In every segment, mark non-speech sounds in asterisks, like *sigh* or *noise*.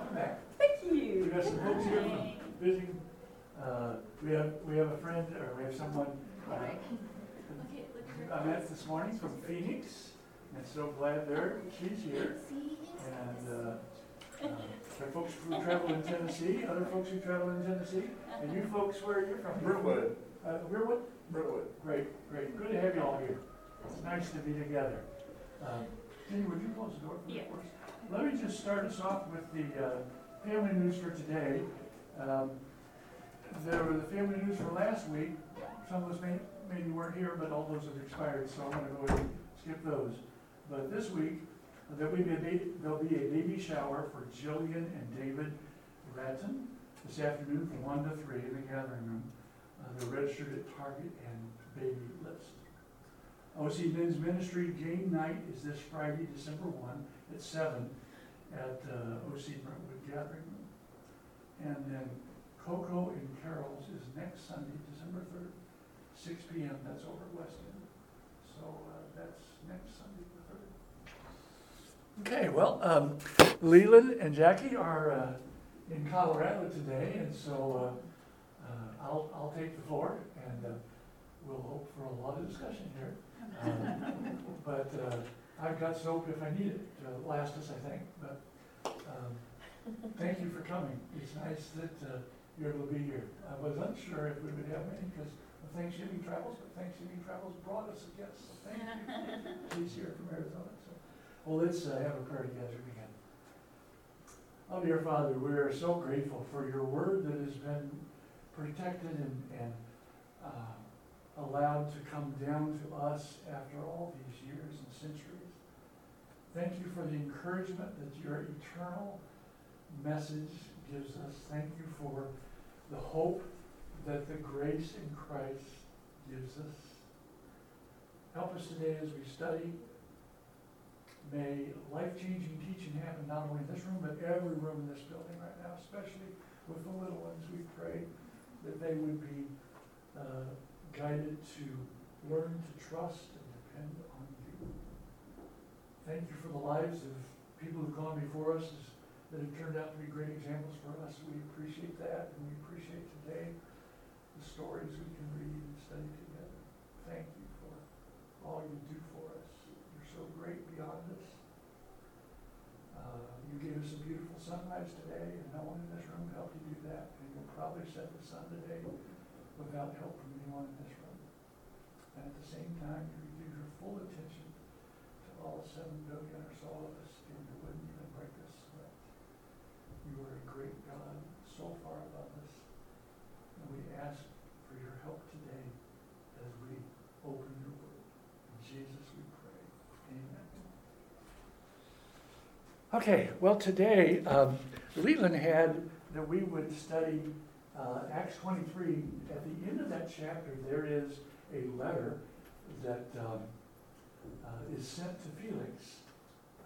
welcome back. Thank you. We got some folks here from visiting. Uh, we have, we have a friend, or we have someone, uh, I met this morning from Phoenix, and so glad they're, she's here. And, uh, uh, there are folks who travel in Tennessee, other folks who travel in Tennessee, and you folks, where are you from? Brentwood, Uh, Brentwood? Brentwood. Great, great. Good to have you all here. It's nice to be together. Um, Jenny, would you close the door for me, Yeah. please? Let me just start us off with the uh, family news for today. Um, There were the family news for last week. Some of us may, maybe weren't here, but all those have expired, so I'm gonna go ahead and skip those. But this week, there'll be a baby, there'll be a baby shower for Jillian and David Ratton this afternoon from one to three in the gathering room. Uh, They're registered at Target and Baby List. OC Men's Ministry Game Night is this Friday, December one, at seven at uh, OC Brentwood Gathering Room. And then Coco and Carol's is next Sunday, December third, six P M, that's over at West End. So uh, that's next Sunday, the third. Okay, well, um, Leland and Jackie are uh, in Colorado today, and so uh, uh, I'll, I'll take the floor, and uh, we'll hope for a lot of discussion here. *laughs* Um, But uh, I've got soap if I need it, to last us, I think, but um, thank you for coming. It's nice that uh, you're able to be here. I was unsure if we would have any, because Thanksgiving travels, but Thanksgiving travels brought us a guest, so thank you. *laughs* She's here from Arizona, so, well, let's uh, have a prayer together again. Oh, dear Father, we are so grateful for your word that has been protected and, and uh, allowed to come down to us after all these years and centuries. Thank you for the encouragement that your eternal message gives us. Thank you for the hope that the grace in Christ gives us. Help us today as we study. May life-changing teaching happen not only in this room, but every room in this building right now, especially with the little ones. We pray that they would be uh, guided to learn to trust and depend. Thank you for the lives of people who've gone before us that have turned out to be great examples for us. We appreciate that, and we appreciate today the stories we can read and study together. Thank you for all you do for us. You're so great beyond us. Uh, You gave us a beautiful sunrise today, and no one in this room helped you do that, and you'll probably set the sun today without help from anyone in this room. And at the same time, you give your full attention all seven billion or so of us, and you wouldn't even break a sweat. You are a great God, so far above us, and we ask for your help today as we open your word. In Jesus we pray, amen. Okay, well, today, um, Leland had that we would study uh, Acts 23. At the end of that chapter, there is a letter that um, uh, is sent to Felix.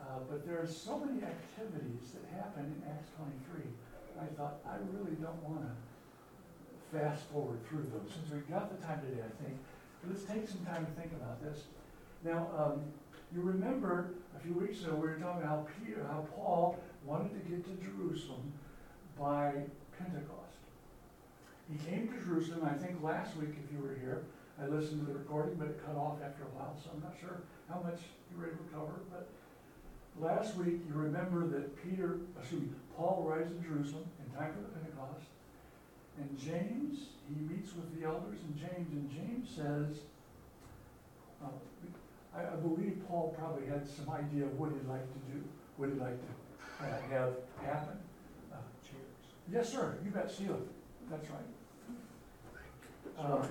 Uh, but there are so many activities that happen in Acts 23. I thought, I really don't want to fast forward through those. Since we've got the time today, I think, let's take some time to think about this. Now, um, you remember a few weeks ago, we were talking about how Peter, how Paul wanted to get to Jerusalem by Pentecost. He came to Jerusalem, I think last week, if you were here, I listened to the recording, but it cut off after a while, so I'm not sure how much you were able to cover. But last week, you remember that Peter, excuse me, Paul arrives in Jerusalem in time for the Pentecost. And James, he meets with the elders and James, and James says, uh, I, I believe Paul probably had some idea of what he'd like to do, what he'd like to uh, have happen. Uh, Yes, sir, you bet, it, that's right. Uh,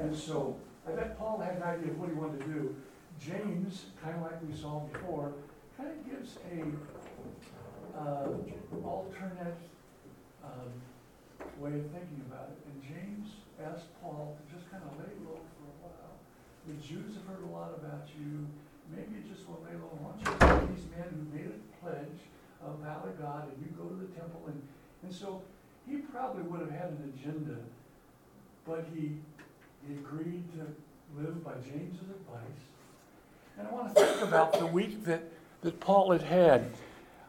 And so, I bet Paul had an idea of what he wanted to do. James, kind of like we saw before, kind of gives a, uh, alternate, um, way of thinking about it. And James asked Paul to just kind of lay low for a while. The Jews have heard a lot about you, maybe you just will lay low. You take these men who made a pledge vow God, and you go to the temple, and, and so he probably would have had an agenda, but he, he agreed to live by James's advice. And I want to think about the week that, that Paul had had.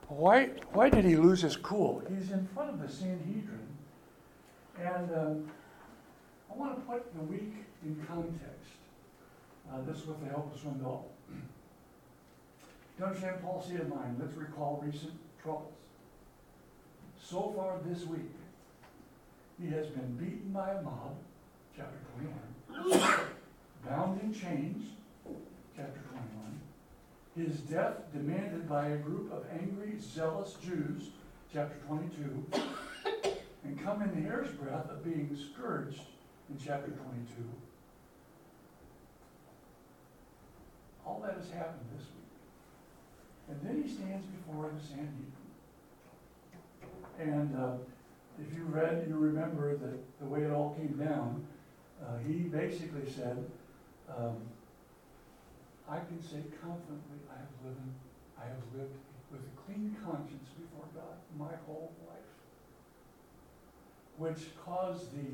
why, why did he lose his cool? He's in front of the Sanhedrin, and um, I want to put the week in context. Uh, this is with the help of Swindoll. To understand *clears throat* Paul's of mind, let's recall recent troubles. So far this week, he has been beaten by a mob, chapter 21, bound in chains, chapter 21, his death demanded by a group of angry, zealous Jews, chapter 22, and come in the hair's breadth of being scourged in chapter 22. All that has happened this week. And then he stands before the Sanhedrin. And uh, if you read, you remember that the way it all came down, uh, he basically said, um, I can say confidently, I have lived, I have lived with a clean conscience before God my whole life. Which caused the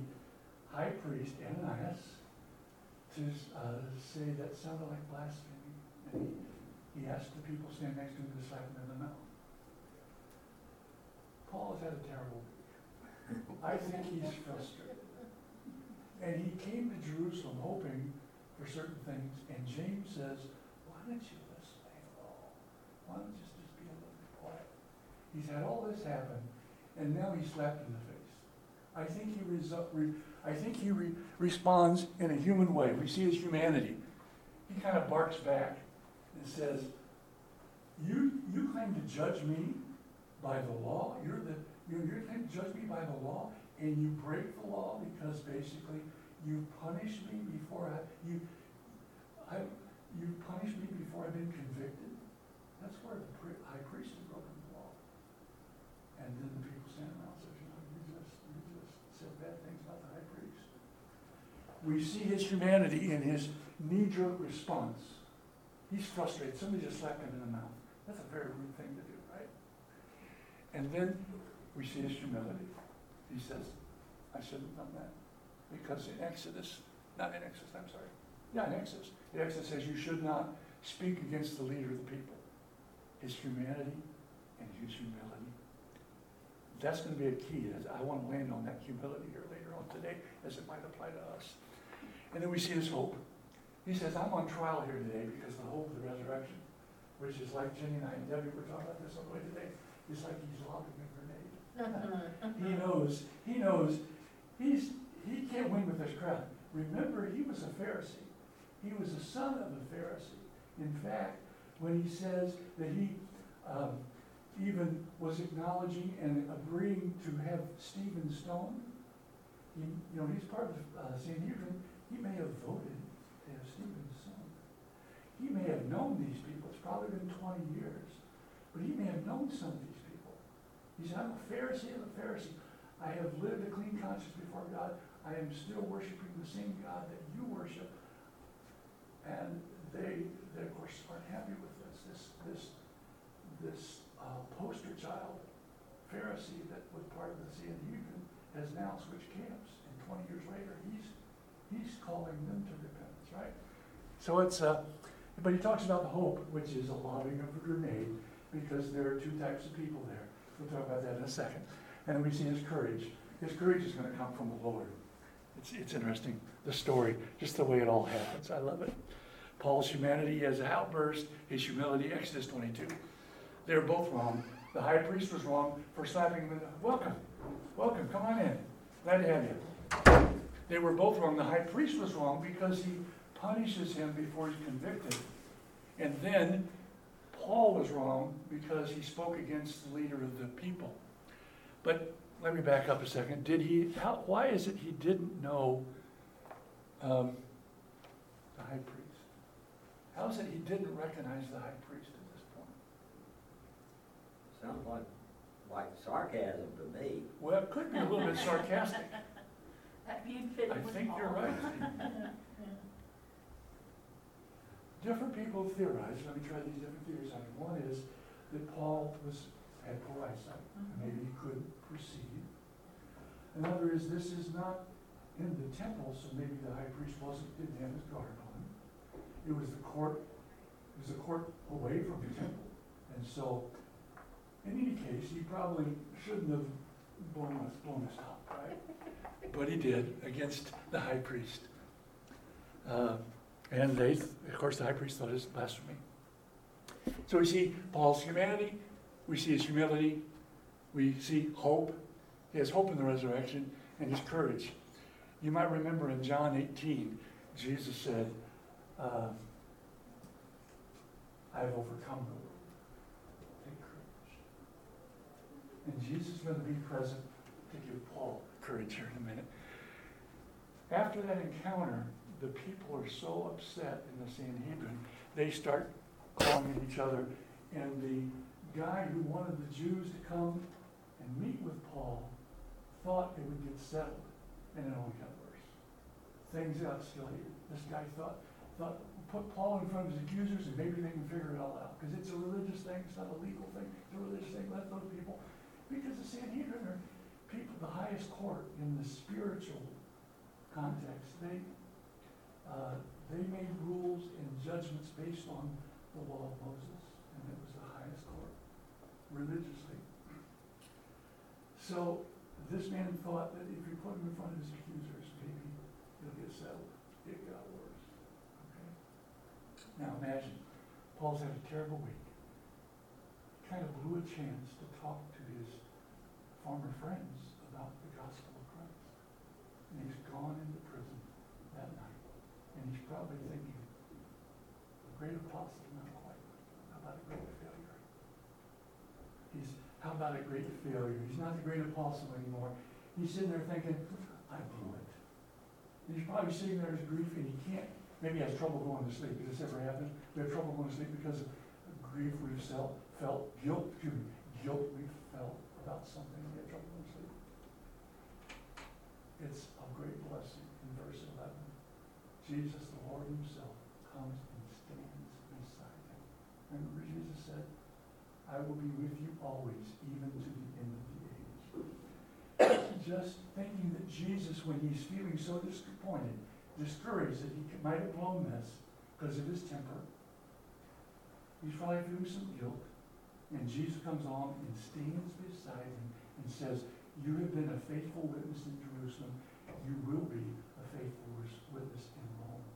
high priest, Ananias, to uh, say that sounded like blasphemy. And he, he asked the people standing next to him to slap him in the mouth. Paul has had a terrible week. I think he's frustrated. And he came to Jerusalem hoping for certain things, and James says, why don't you just lay low? Why don't you just be a little bit quiet? He's had all this happen, and now he's slapped in the face. I think he resu- re- I think he re- responds in a human way. We see his humanity. He kind of barks back and says, "You you claim to judge me by the law. You're the you're, you claim to judge me by the law, and you break the law because basically you punish me before I you I you punish me before I've been convicted. That's where the high priest has broken the law. And then the people stand around and say, you know, you just you just said bad things about the high priest. We see his humanity in his knee-jerk response. He's frustrated. Somebody just slapped him in the mouth. That's a very rude thing to do, right? And then we see his humility. He says, I shouldn't have done that. Because in Exodus, not in Exodus, I'm sorry. Yeah, in Exodus. The Exodus says you should not speak against the leader of the people. His humanity and his humility. That's going to be a key. I want to land on that humility here later on today as it might apply to us. And then we see his hope. He says, I'm on trial here today because the hope of the resurrection, which is like Jenny and I and Debbie were talking about this on the way today, is like he's lobbing grenade. He knows, he knows, he's, he can't win with this crowd. Remember, he was a Pharisee. He was a son of a Pharisee. In fact, when he says that he um, even was acknowledging and agreeing to have Stephen stoned, he, you know, he's part of the uh, Sanhedrin. He may have voted to have Stephen stoned. He may have known these people. It's probably been 20 years. But he may have known some of these. He said, I'm a Pharisee of a Pharisee. I have lived a clean conscience before God. I am still worshiping the same God that you worship. And they, they of course, aren't happy with this. This, this, this uh, poster child Pharisee that was part of the Sanhedrin has now switched camps. And 20 years later, he's, he's calling them to repentance, right? So it's, uh, but he talks about the hope, which is a lobbing of a grenade, because there are two types of people there. We'll talk about that in a second. And we see his courage. His courage is going to come from the Lord. It's, it's interesting, the story, just the way it all happens. I love it. Paul's humanity as an outburst, his humility, Exodus 22. They're both wrong. The high priest was wrong for slapping him welcome, welcome, come on in. Glad to have you. They were both wrong. The high priest was wrong because he punishes him before he's convicted. And then Paul was wrong because he spoke against the leader of the people. But let me back up a second. Did he, how, why is it he didn't know um, the high priest? How is it he didn't recognize the high priest at this point? Sounds like, like sarcasm to me. Well, it could be a little bit sarcastic. *laughs* You'd fit I with think you're right. *laughs* Different people theorize, let me try these different theories on it. One is that Paul was, had poor eyesight, and maybe he couldn't perceive. Another is this is not in the temple, so maybe the high priest wasn't, didn't have his guard on. It was the court, it was a court away from the temple. And so In any case, he probably shouldn't have blown his, blown his top, right? But he did against the high priest. Uh, And they, of course, the high priest thought it was blasphemy. So we see Paul's humanity, we see his humility, we see hope. He has hope in the resurrection and his courage. You might remember in John 18, Jesus said, uh, I have overcome the world. Take courage. And Jesus is going to be present to give Paul courage here in a minute. After that encounter, the people are so upset in the Sanhedrin, they start calling each other. And the guy who wanted the Jews to come and meet with Paul thought it would get settled, and it only got worse. Things silly. This guy thought, thought, put Paul in front of his accusers and maybe they can figure it all out. Because it's a religious thing, it's not a legal thing, it's a religious thing, let those people. Because the Sanhedrin are people, the highest court in the spiritual context. They, uh, they made rules and judgments based on the law of Moses, and it was the highest court, religiously. So this man thought that if you put him in front of his accusers, maybe he'll get settled. It got worse. Okay? Now imagine, Paul's had a terrible week. He kind of blew a chance to talk to his former friends about the gospel of Christ. And he's gone into prison that night. And he's probably thinking, a great apostle, not quite. How about a great failure? He's, how about a great failure? He's not the great apostle anymore. He's sitting there thinking, I blew it. And he's probably sitting there in grief and he can't, maybe he has trouble going to sleep. Has this ever happened? We have trouble going to sleep because of grief we've felt, felt guilt, excuse me, guilt we've felt about something. We have trouble going to sleep. It's a great blessing in verse 11. Jesus, the Lord himself, comes and stands beside him. Remember Jesus said, I will be with you always, even to the end of the age. Just thinking that Jesus, when he's feeling so disappointed, discouraged that he might have blown this because of his temper, he's probably feeling some guilt. And Jesus comes along and stands beside him and says, you have been a faithful witness in Jerusalem. You will be a faithful witness in Rome.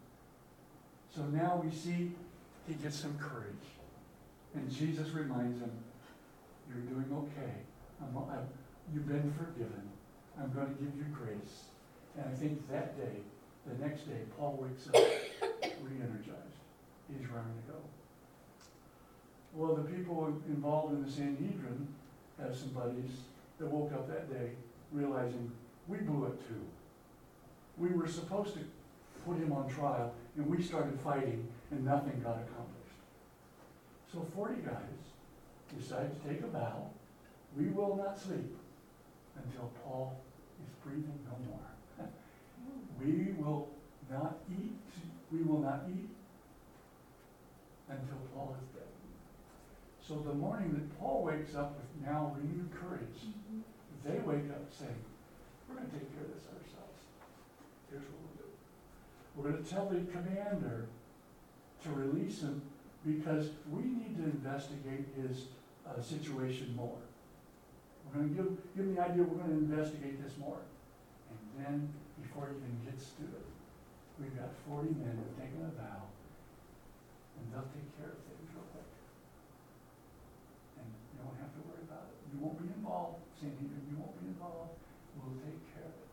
So now we see he gets some courage. And Jesus reminds him, you're doing okay. I'm, I'm, you've been forgiven. I'm going to give you grace. And I think that day, the next day, Paul wakes up *coughs* re-energized. He's ready to go. Well, the people involved in the Sanhedrin have some buddies that woke up that day realizing we blew it too. We were supposed to put him on trial and we started fighting and nothing got accomplished. So 40 guys decide to take a vow. We will not sleep until Paul breathing no more. *laughs* We will not eat, we will not eat until Paul is dead. So the morning that Paul wakes up with now renewed courage, they wake up saying, we're gonna take care of this ourselves. Here's what we'll do. We're gonna tell the commander to release him because we need to investigate his, uh, situation more. We're gonna give, give him the idea, we're gonna investigate this more. And then, before he even gets to it, we've got forty men who've taken a vow, and they'll take care of things real quick. And you don't have to worry about it. You won't be involved, Sanhedrin, you won't be involved, we'll take care of it.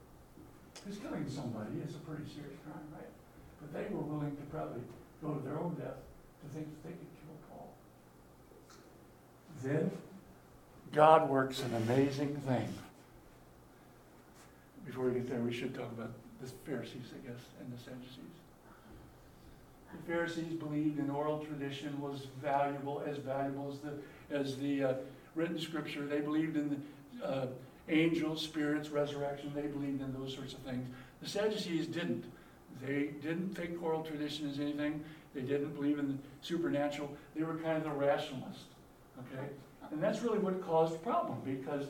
Because killing somebody is a pretty serious crime, right? But they were willing to probably go to their own death to think that they could kill Paul. Then, God works an amazing thing. Before we get there, we should talk about the Pharisees, I guess, and the Sadducees. The Pharisees believed in oral tradition was valuable, as valuable as the, as the uh, written scripture. They believed in the uh, angels, spirits, resurrection. They believed in those sorts of things. The Sadducees didn't. They didn't think oral tradition is anything. They didn't believe in the supernatural. They were kind of the rationalist. Okay? And that's really what caused the problem because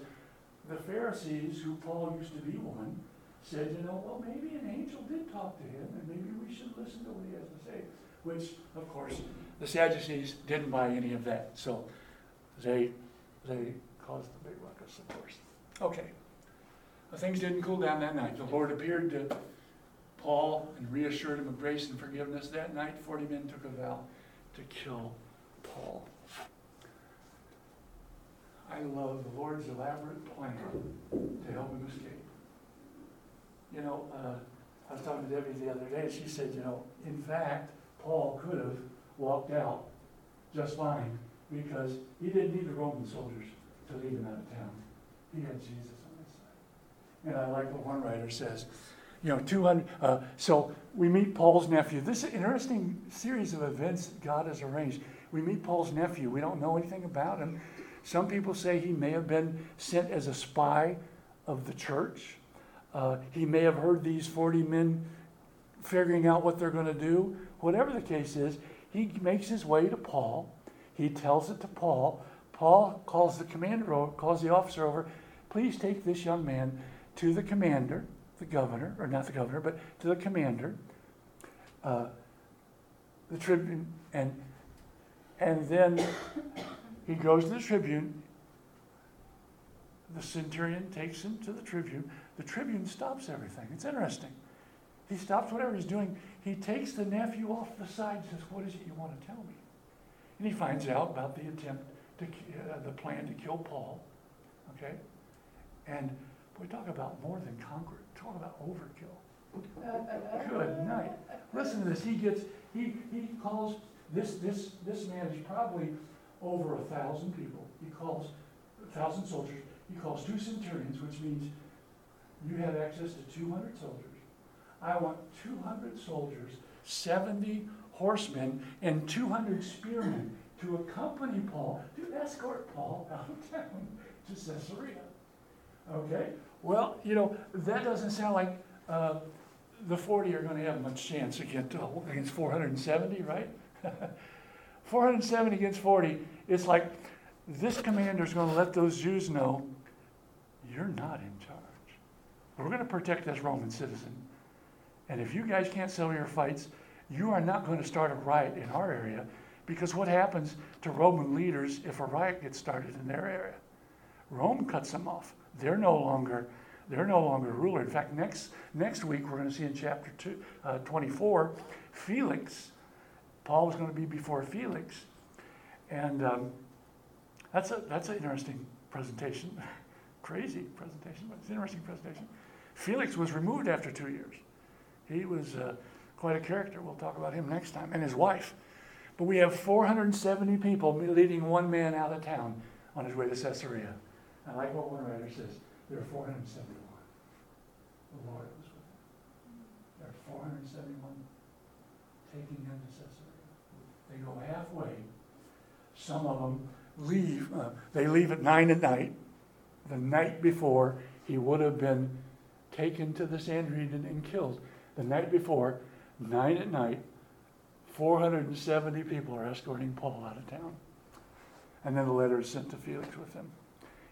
the Pharisees, who Paul used to be one, said, you know, well, maybe an angel did talk to him and maybe we should listen to what he has to say. Which, of course, the Sadducees didn't buy any of that. So they they caused the big ruckus, of course. Okay. Well, Things didn't cool down that night. The Lord appeared to Paul and reassured him of grace and forgiveness. That night, 40 men took a vow to kill Paul. I love the Lord's elaborate plan to help him escape. You know, uh, I was talking to Debbie the other day, and she said, you know, in fact, Paul could have walked out just fine because he didn't need the Roman soldiers to lead him out of town. He had Jesus on his side. And I like what one writer says, you know, 200, uh, so we meet Paul's nephew. This is an interesting series of events God has arranged. We meet Paul's nephew. We don't know anything about him. Some people say he may have been sent as a spy of the church. Uh, he may have heard these 40 men figuring out what they're going to do. Whatever the case is, he makes his way to Paul. He tells it to Paul. Paul calls the commander over, calls the officer over. Please take this young man to the commander, the governor, or not the governor, but to the commander, uh, the tribune, and and then he goes to the tribune. The centurion takes him to the tribune. The tribune stops everything. It's interesting. He stops whatever he's doing. He takes the nephew off the side and says, What is it you want to tell me? And he finds out about the attempt to, uh, the plan to kill Paul. Okay? And we talk about more than conquer. Talk about overkill. Good night. Listen to this. He gets, he, he calls, this, this, this man is probably over a thousand people. He calls a thousand soldiers. He calls two centurions, which means you have access to 200 soldiers. I want 200 soldiers, 70 horsemen, and 200 spearmen to accompany Paul, to escort Paul *laughs* out of town to Caesarea. Okay? Well, you know, that doesn't sound like uh, the 40 are going to have much chance against, against 470, right? *laughs* 470 against 40. It's like this commander is going to let those Jews know you're not in charge. We're going to protect this Roman citizen. And if you guys can't settle your fights, you are not going to start a riot in our area because what happens to Roman leaders if a riot gets started in their area? Rome cuts them off. They're no longer they're no longer ruler. In fact, next next week we're going to see in chapter two, uh, 24, Felix. Paul was going to be before Felix, and um, that's a that's an interesting presentation. *laughs* Crazy presentation, but it's an interesting presentation. Felix was removed after two years. He was uh, quite a character. We'll talk about him next time, and his wife. But we have 470 people leading one man out of town on his way to Caesarea. I like what one writer says. There are 471. The Lord was with him. There are 471 taking him to Caesarea. They go halfway. Some of them leave. Uh, they leave at nine at night. The night before, he would have been taken to the Sanhedrin and killed. The night before, nine at night, 470 people are escorting Paul out of town. And then the letter is sent to Felix with him.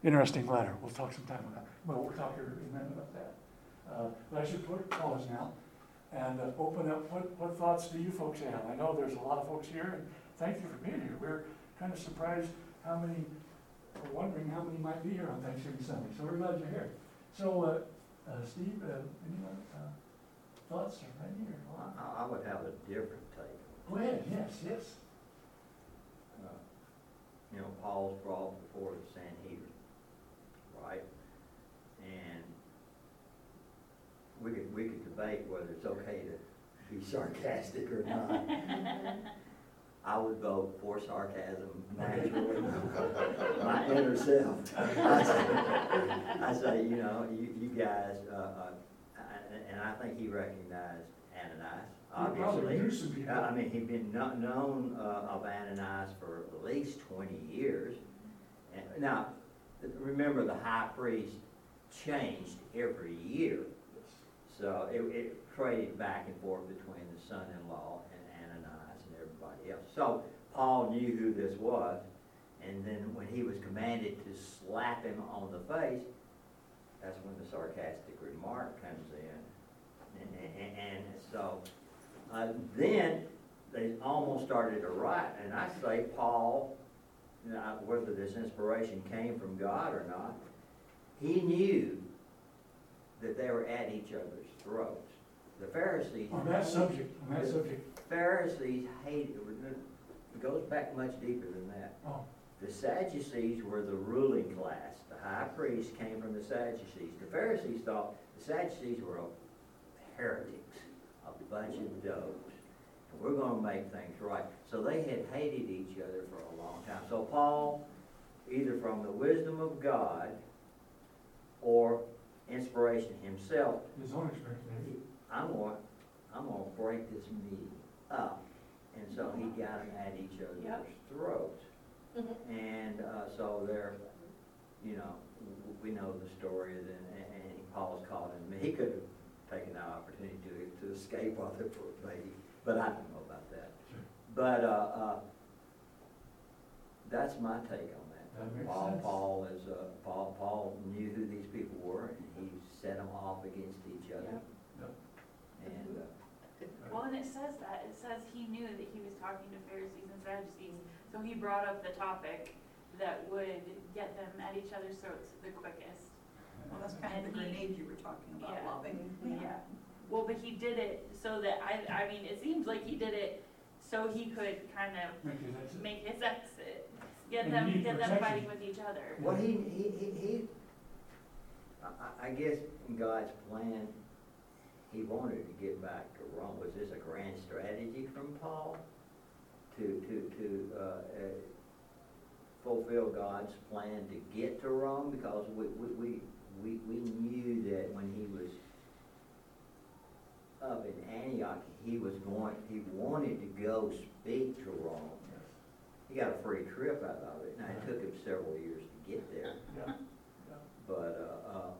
Interesting letter. We'll talk some time about Well, we'll talk here in a minute about that. Uh, but I should put pause now and uh, open up. What, what thoughts do you folks have? I know there's a lot of folks here, and thank you for being here. We're kind of surprised how many, we're wondering how many might be here on Thanksgiving Sunday. So we're glad you're here. So, uh, uh, Steve, uh, anyone, uh, thoughts are right here? I, I would have a different take. Go ahead, yes, yes. Uh, You know, Paul's brought before the Sanhedrin, right? And we could, we could debate whether it's okay to be sarcastic or not. *laughs* I would vote for sarcasm naturally, *laughs* my inner self. I say- I say, you know, you, you guys, uh, uh, and- and I think he recognized Ananias, You probably obviously. knew some people. I mean, he'd been kno- known uh, of Ananias for at least twenty years. And Now, remember, the high priest changed every year. So it, it traded back and forth between the son-in-law and Ananias and everybody else. So Paul knew who this was, and then when he was commanded to slap him on the face, that's when the sarcastic remark comes in. And, and, and so, uh, then they almost started a riot, and I say Paul now, whether this inspiration came from God or not, he knew that they were at each other's throats. The Pharisees. On that subject, on that subject, Pharisees hated, it goes back much deeper than that. oh, The Sadducees were the ruling class. The high priest came from the Sadducees. The Pharisees thought the Sadducees were heretics, a bunch of dopes. And we're gonna make things right. So they had hated each other for a long time. So Paul, either from the wisdom of God or inspiration himself, his own experience maybe. I'm gonna, I'm gonna break this meeting up. And so he got them at each other's Yep. throats. And, uh, so they're, you know, w- we know the story then, and, and Paul's caught in, he could have taken that opportunity to, to escape while they were maybe, but I don't know about that. Sure. But, uh, uh, that's my take on that. That makes Paul, sense. Paul is, uh, Paul, Paul knew who these people were, and he set them off against each other. Yep. And, uh, Well, and it says that, it says he knew that he was talking to Pharisees and Sadducees, so he brought up the topic that would get them at each other's throats the quickest. Well, that's kind of the grenade you were talking about, Yeah. lobbing. Yeah, well, but he did it so that, I, I mean, it seems like he did it so he could kind of Make his make his exit, get And them, need get them protection. fighting with each other. Well, he, he, he, he, I, I- I guess in God's plan, he wanted to get back to Rome. Was this a grand strategy from Paul to, to, to, uh, uh, fulfill God's plan to get to Rome? Because we, we, we, we, we knew that when he was up in Antioch, he was going, he wanted to go speak to Rome. He got a free trip out of it. Now, it took him several years to get there. Yeah, yeah, But, uh, uh,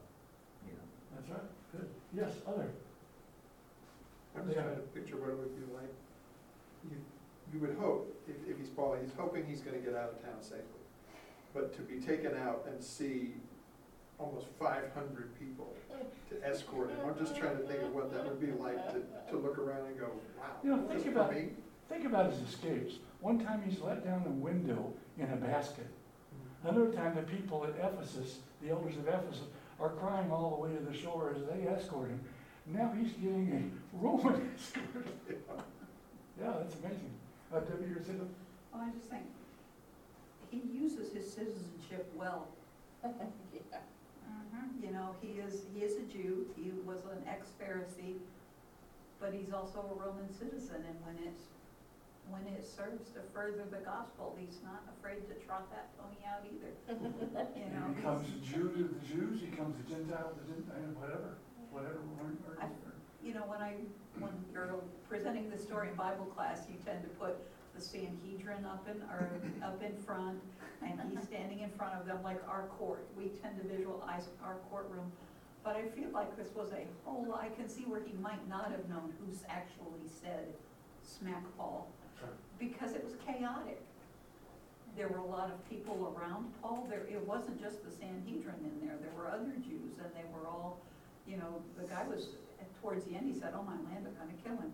you know, that's right, good. Yes, other. I'm just trying to picture what it would be like. You, you would hope, if, if he's Paul, he's hoping he's gonna get out of town safely. But to be taken out and see almost five hundred people to escort him, I'm just trying to think of what that would be like to, to look around and go, wow. You know, think just about- for me? Think about his escapes. One time he's let down a window in a basket. Another time the people at Ephesus, the elders of Ephesus, are crying all the way to the shore as they escort him. Now he's getting a Roman *laughs* escort. Yeah, that's amazing. Uh, Debbie, you're saying, Well, I just think, he uses his citizenship well. *laughs* Mhm. You know, he is, he is a Jew, he was an ex-Pharisee, but he's also a Roman citizen, and when it's, when it serves to further the gospel, he's not afraid to trot that pony out either. *laughs* You know, he becomes he's- a Jew to the Jews, he becomes a Gentile to the Gentile, whatever, whatever. we're- we're- I- you know, when I, when you're presenting the story in Bible class, you tend to put the Sanhedrin up in, or up in front, and he's standing in front of them like our court. We tend to visualize our courtroom, but I feel like this was a whole, I can see where he might not have known who's actually said smack Paul, Sure. Because it was chaotic. There were a lot of people around Paul, there, it wasn't just the Sanhedrin in there, there were other Jews, and they were all, you know, the guy was, towards the end, he said, oh, my land, I'm gonna kill him.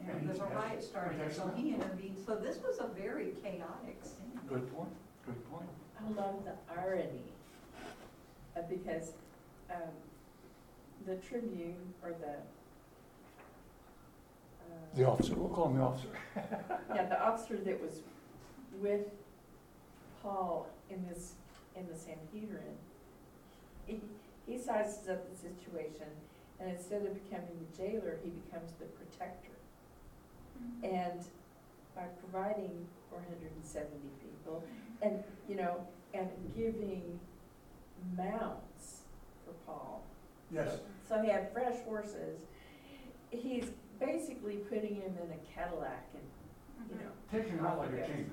You And there's a riot starting, so protection. he intervened, so this was a very chaotic scene. Good point, good point. I love the irony, uh, because um, the Tribune, or the, The officer, we'll call him the officer. *laughs* yeah, the officer that was with Paul in this, in the Sanhedrin, he, he sizes up the situation, and instead of becoming the jailer, he becomes the protector. Mm-hmm. And by providing four hundred and seventy people, and, you know, and giving mounts for Paul. Yes, So he had fresh horses. He's basically putting him in a Cadillac and, you know, taking him out like a king.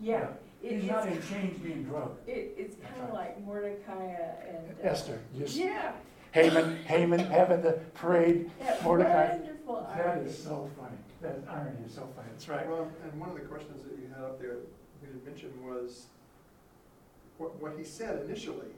yeah. it- He's not in it's- chains being drugged. It, it's kind of like Mordecai and. uh, Esther, just Yeah. Haman, Haman having the parade. *laughs* That Mordecai. wonderful That irony. is so funny. That irony is so funny. That's right. Well, and one of the questions that you had up there, we didn't mention was, what, what he said initially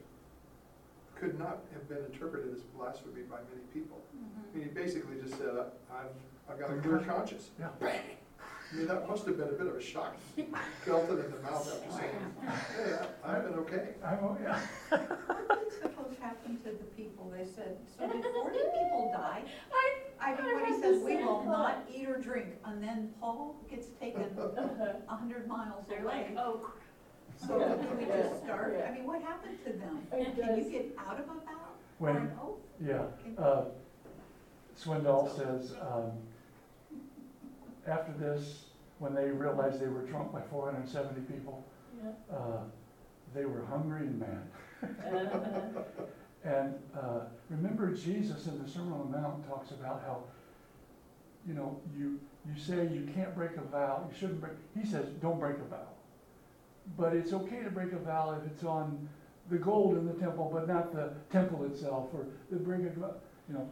could not have been interpreted as blasphemy by many people. Mm-hmm. I mean, he basically just said, "I- I've, I've got a clear conscience. Yeah. *laughs* I mean, that must have been a bit of a shock, *laughs* felt it in the mouth after saying, hey, I- I've been okay. I'm, oh, yeah. What did suppose happened to the people? They said, so did forty people die? I, I mean, when he says, we will not eat or drink, and then Paul gets taken *laughs* a hundred miles They're away. like, oh, crap. So can we just start. I mean, what happened to them? It Can you does. get out of a vow or When, an oath? yeah, uh, Swindoll says, um, after this, when they realized they were trumped by four hundred and seventy people, yeah. uh, they were hungry and mad. Uh-huh. *laughs* And uh, remember, Jesus in the Sermon on the Mount talks about how, you know, you, you say you can't break a vow, you shouldn't break, he says, don't break a vow. But it's okay to break a vow if it's on the gold in the temple, but not the temple itself, or the break a, you know.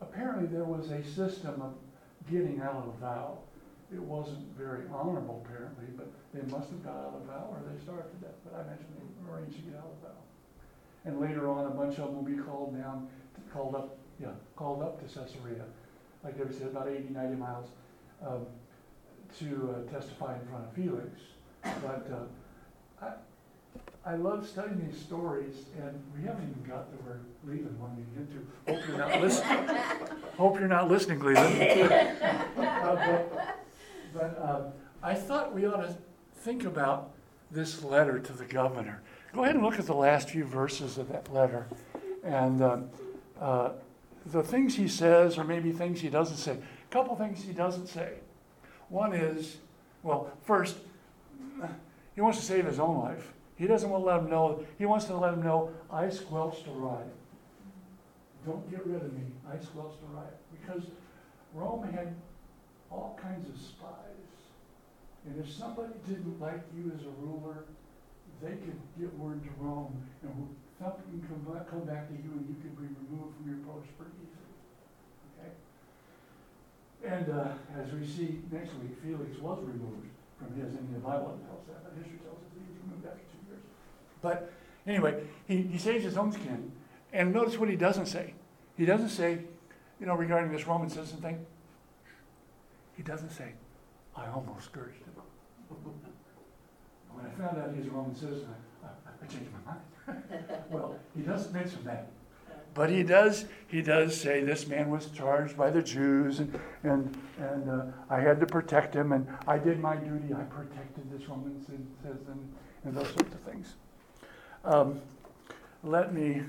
Apparently, there was a system of getting out of a vow. It wasn't very honorable, apparently, but they must have got out of the vow, or they starved to death, but I imagine they arranged to get out of the vow. And later on, a bunch of them will be called down, called up, yeah, called up to Caesarea, like Debbie said, about 80, 90 miles, um, to uh, testify in front of Felix. But uh, I, I love studying these stories, and we haven't even got to where Leland wanted to get to. Hope you're not listening. Hope you're not listening, Leland. *laughs* Uh, but but um, I thought we ought to think about this letter to the governor. Go ahead and look at the last few verses of that letter. And um, uh, the things he says, or maybe things he doesn't say. A couple things he doesn't say. One is, well, first, he wants to save his own life. He doesn't want to let him know, he wants to let him know, I squelched a riot. Don't get rid of me, I squelched a riot. Because Rome had all kinds of spies. And if somebody didn't like you as a ruler, they could get word to Rome and something can come back, to you and you could be removed from your post pretty easily. Okay? And uh, as we see next week, Felix was removed from his, the Bible that, but history tells us that he after two years. But anyway, he, he saves his own skin. And notice what he doesn't say. He doesn't say, you know, regarding this Roman citizen thing, he doesn't say, I almost scourged him. When I found out he was a Roman citizen, I, I, I changed my mind. *laughs* Well, he doesn't mention that. But he does, he does say this man was charged by the Jews and, and, and uh, I had to protect him and I did my duty. I protected this Roman citizen and those sorts of things. Um, let me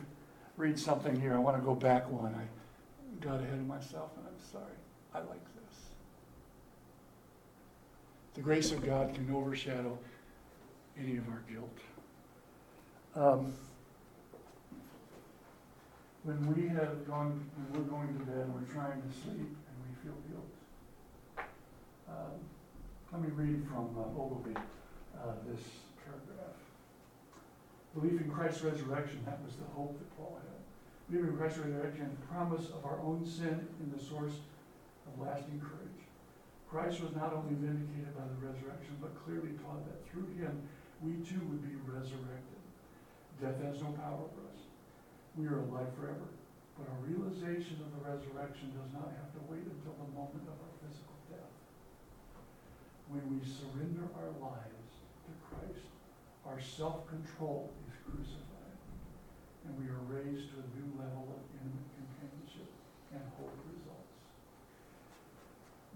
read something here. I want to go back one. I got ahead of myself and I'm sorry. I like this. The grace of God can overshadow any of our guilt. Um, when we have gone, when we're going to bed, and we're trying to sleep, and we feel guilt. Um, let me read from uh, Ogilvie, uh, this paragraph. Belief in Christ's resurrection, that was the hope that Paul had. Belief in Christ's resurrection, the promise of our own sin in the source of lasting courage. Christ was not only vindicated by the resurrection, but clearly taught that through him we too would be resurrected. Death has no power over us. We are alive forever. But our realization of the resurrection does not have to wait until the moment of our physical death. When we surrender our lives to Christ, our self-control is crucified, and we are raised to a new level of intimate companionship and hope results.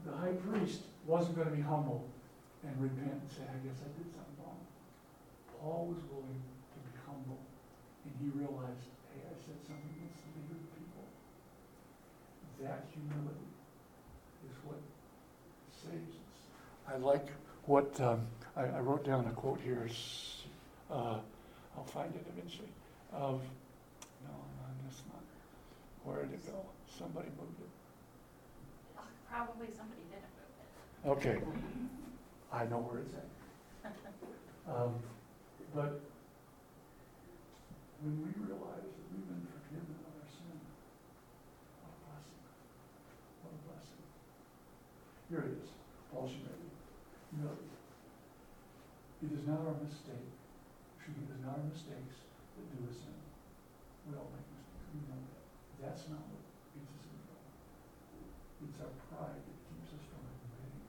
The high priest wasn't going to be humble and repent and say, I guess I did something wrong. Paul was willing to be humble, and he realized, hey, I said something against the leader of the people. That humility is what saves us. I like what, um, I, I wrote down a quote here, uh, I'll find it eventually, of, no, no, that's not, where did it go? Somebody moved it. Probably somebody didn't move it. Okay, I know where it's at. *laughs* Um, But when we realize that we've been forgiven of our sin, what a blessing. What a blessing. Here it is, Paul Schmidt. Humility. It is not our mistake, it is not our mistakes that do us in. We all make mistakes, we know that. That's not what gets us in trouble. It's our pride that keeps us from admitting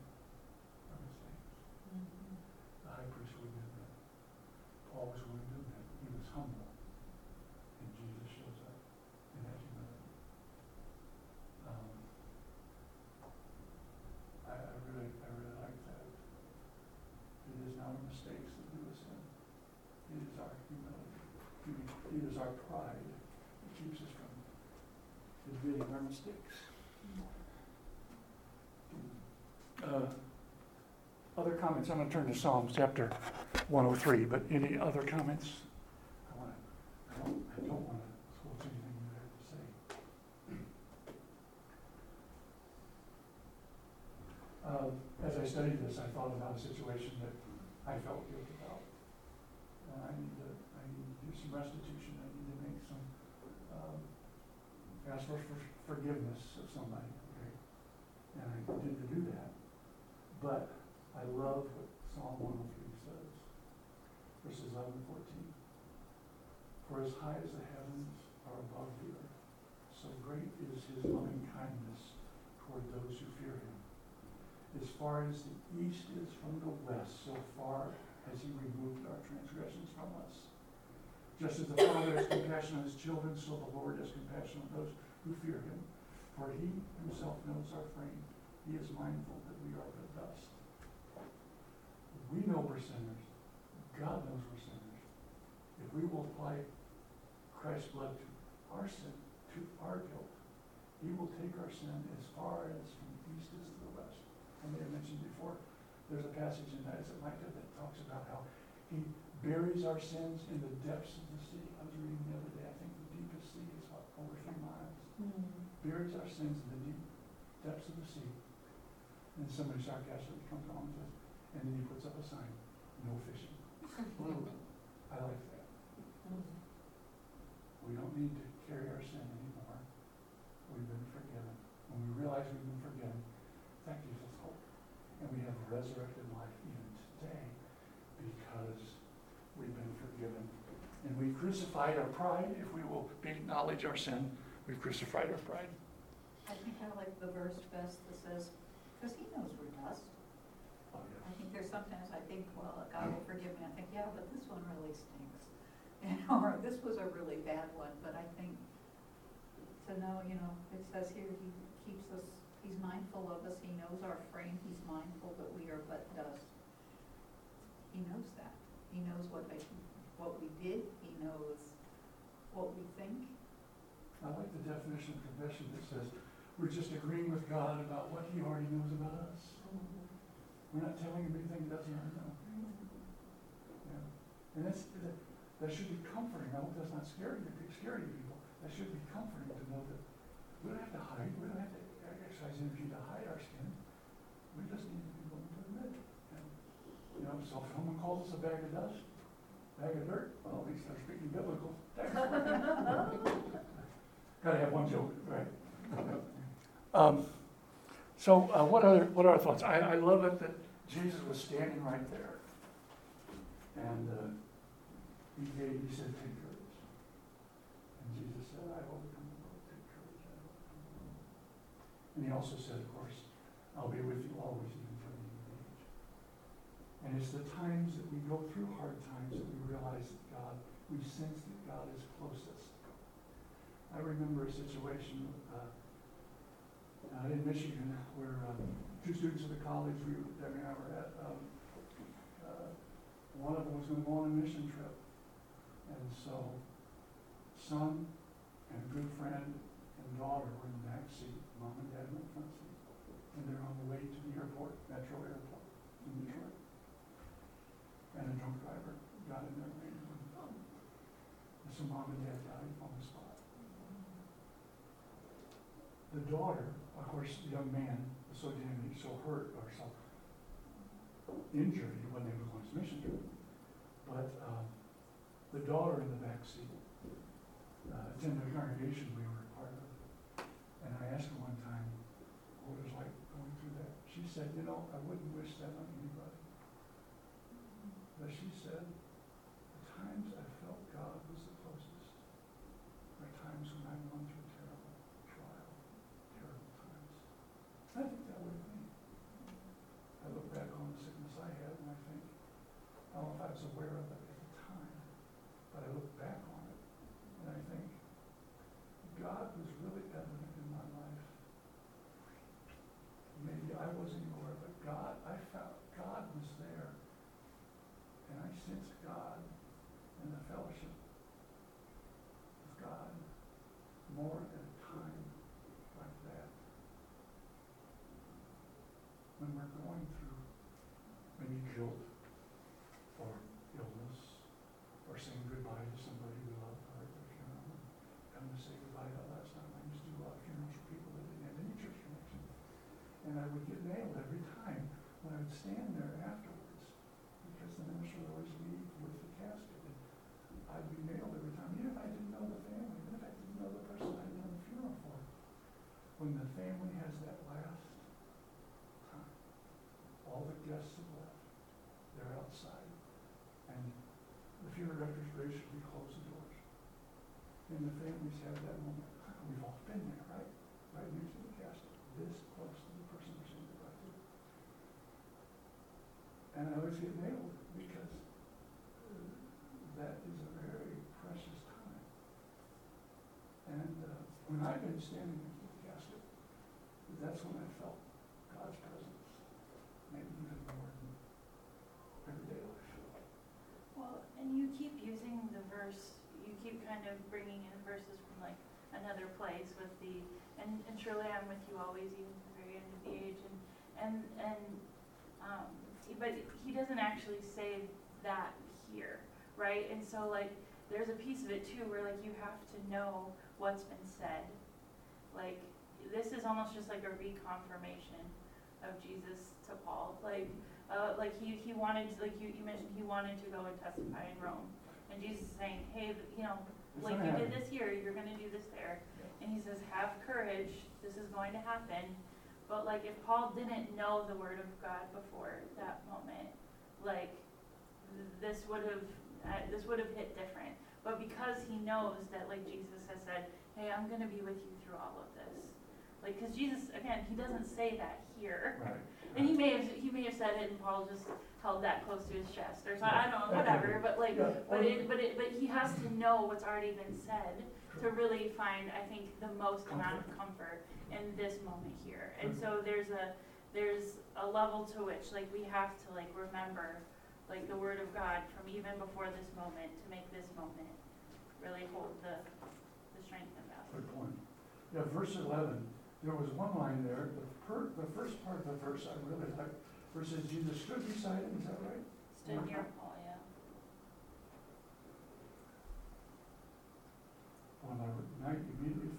our is our pride. It keeps us from mistakes. Uh, Other comments? I'm going to turn to Psalms chapter 103, but any other comments? I want to, I don't, I don't want to anything you have to say. Uh, As I studied this, I thought about a situation that I felt guilty about. And I need to, I need to do some restitution, I need to make some, um, ask for for- forgiveness of somebody? And I to do that. But I love what Psalm one oh three says, verses eleven and fourteen. For as high as the heavens are above the earth, so great is his loving kindness toward those who fear him. As far as the east is from the west, so far has he removed our transgressions from us. Just as the Father has compassion on his children, so the Lord has compassion on those who fear him. For he himself knows our frame. He is mindful that we are but dust. We know we're sinners. God knows we're sinners. If we will apply Christ's blood to our sin, to our guilt, he will take our sin as far as from the east is to the west. I may have mentioned before, there's a passage in Isaiah Micah that talks about how he buries our sins in the depths of the sea. I was reading the other day, I think the deepest sea is what, over three miles. Mm-hmm. Buries our sins in the deep depths of the sea. And then somebody sarcastically comes along and says, and then he puts up a sign, no fishing. *laughs* I like that. Mm-hmm. We don't need to carry our sin anymore. We've been forgiven. When we realize we've been forgiven, that gives us hope. And we have resurrected life even today because we've been forgiven. And we crucified our pride. If we will acknowledge our sin, we've crucified our pride. I think I like the verse best that says, because he knows we're dust. Oh, yeah. I think there's sometimes I think, well, God will forgive me. I think, yeah, but this one really stinks. *laughs* You know, or this was a really bad one, but I think to know, you know, it says here, he keeps us, he's mindful of us, he knows our frame, he's mindful that we are but dust. He knows that. He knows what I, what we did, knows what we think. I like the definition of confession that says, we're just agreeing with God about what he already knows about us. Mm-hmm. We're not telling him anything he doesn't already know. Mm-hmm. Yeah. And that's, that, that should be comforting. I hope that's not scary to, scary to people. That should be comforting to know that we don't have to hide, we don't have to exercise energy to hide our skin. We just need to be willing to admit it. And, You know, so if someone calls us a bag of dust, dirt, well, at least they're speaking biblical. *laughs* Gotta have one joke, right? *laughs* Um, so, uh, what other, what are our thoughts? I, I love it that Jesus was standing right there. And, uh, he gave, he said, take courage. And Jesus said, I've overcome the world, take courage, overcome the world. And he also said, of course, I'll be with you always, even to the end of the age. And it's the times that we go through hard times that we realize that God, we sense that God is closest. I remember a situation, uh, uh, in Michigan where, um, two students of the college, we, Debbie and I were at, um, uh, one of them was gonna go on a mission trip. And so, son and a good friend and daughter were in the back seat, mom and dad in the front seat. And they're on the way to the airport, Metro Airport in Detroit. And a drunk driver got in their way and, and so mom and dad died on the spot. The daughter, of course, the young man was so damaged, so hurt, or so injured, he wasn't able to on his mission trip. But, uh, the daughter in the back seat, uh, attended a congregation we were part of. And I asked her one time what it was like going through that. She said, you know, I wouldn't going through maybe guilt or illness or saying goodbye to somebody we love or at the funeral. Having to say goodbye to last time I used to do a lot of funerals for people that didn't have any church connection. And I would get nailed every time when I would stand there after And the families have that moment, we've all been there, right? Right next to the casket, this close to the person we're saying goodbye to. And I always get nailed because uh, that is a very precious time. And uh, when I've been standing next to the casket, that's when I felt God's presence, maybe even more than everyday life. Well, and you keep using the verse, you keep kind of bringing in verses from like another place with the, and, and surely I'm with you always, even to the very end of the age, and, and, and, um, but he doesn't actually say that here, right? And so like, there's a piece of it too, where like you have to know what's been said. Like, this is almost just like a reconfirmation of Jesus to Paul, like, uh, like he, he wanted, to- like you, you mentioned, he wanted to go and testify in Rome. And Jesus is saying, hey, you know, like you did this here, you're gonna do this there. And he says, have courage, this is going to happen. But like if Paul didn't know the word of God before that moment, like this would have, uh, this would have hit different. But because he knows that like Jesus has said, hey, I'm gonna be with you through all of this. Like, cause Jesus, again, he doesn't say that here. Right. And he may have, he may have said it and Paul just held that close to his chest or something, I don't know, whatever, but like, Yeah, but it, but it, but he has to know what's already been said to really find, I think, the most amount of comfort in this moment here. And mm-hmm. so there's a, there's a level to which, like, we have to, like, remember, like, the word of God from even before this moment to make this moment really hold the, the strength of value. Good point. Yeah, verse eleven, there was one line there, the per, the first part of the verse I really like, Verse it says Jesus stood beside him, is that right? Stood near Paul, yeah. On the night immediately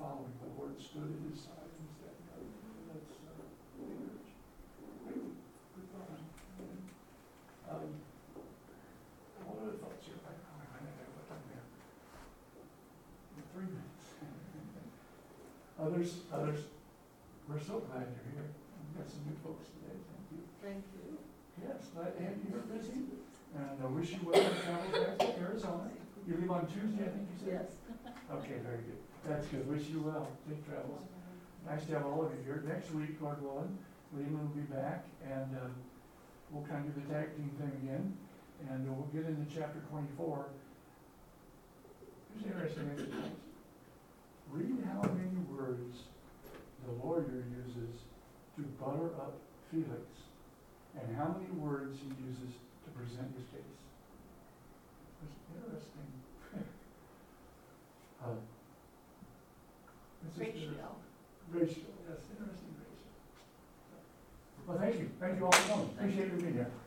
the Lord stood at his side and said, that's, uh, encourage. Good thought. Um, what other thoughts here? I, I, I have what time there? Three minutes. *laughs* Others, others, we're so glad you're here. We've got some new folks today, thank you. Thank you. Yes, to you're Busy, and I wish you well in travel back to Arizona. You leave on Tuesday, I think you said? Yes. *laughs* Okay, very good. That's good. Wish you well. Safe travels. Nice to have all of you here. Next week, Lord willing, Leland will be back and, uh, we'll kind of do the tag team thing again. And we'll get into chapter twenty-four. Here's an interesting exercise. Read how many words the lawyer uses to butter up Felix and how many words he uses to present his case. It's interesting. Uh, it's just Ratio. Ratio, yes, interesting ratio. Well, thank you, thank you all for coming, appreciate you being here.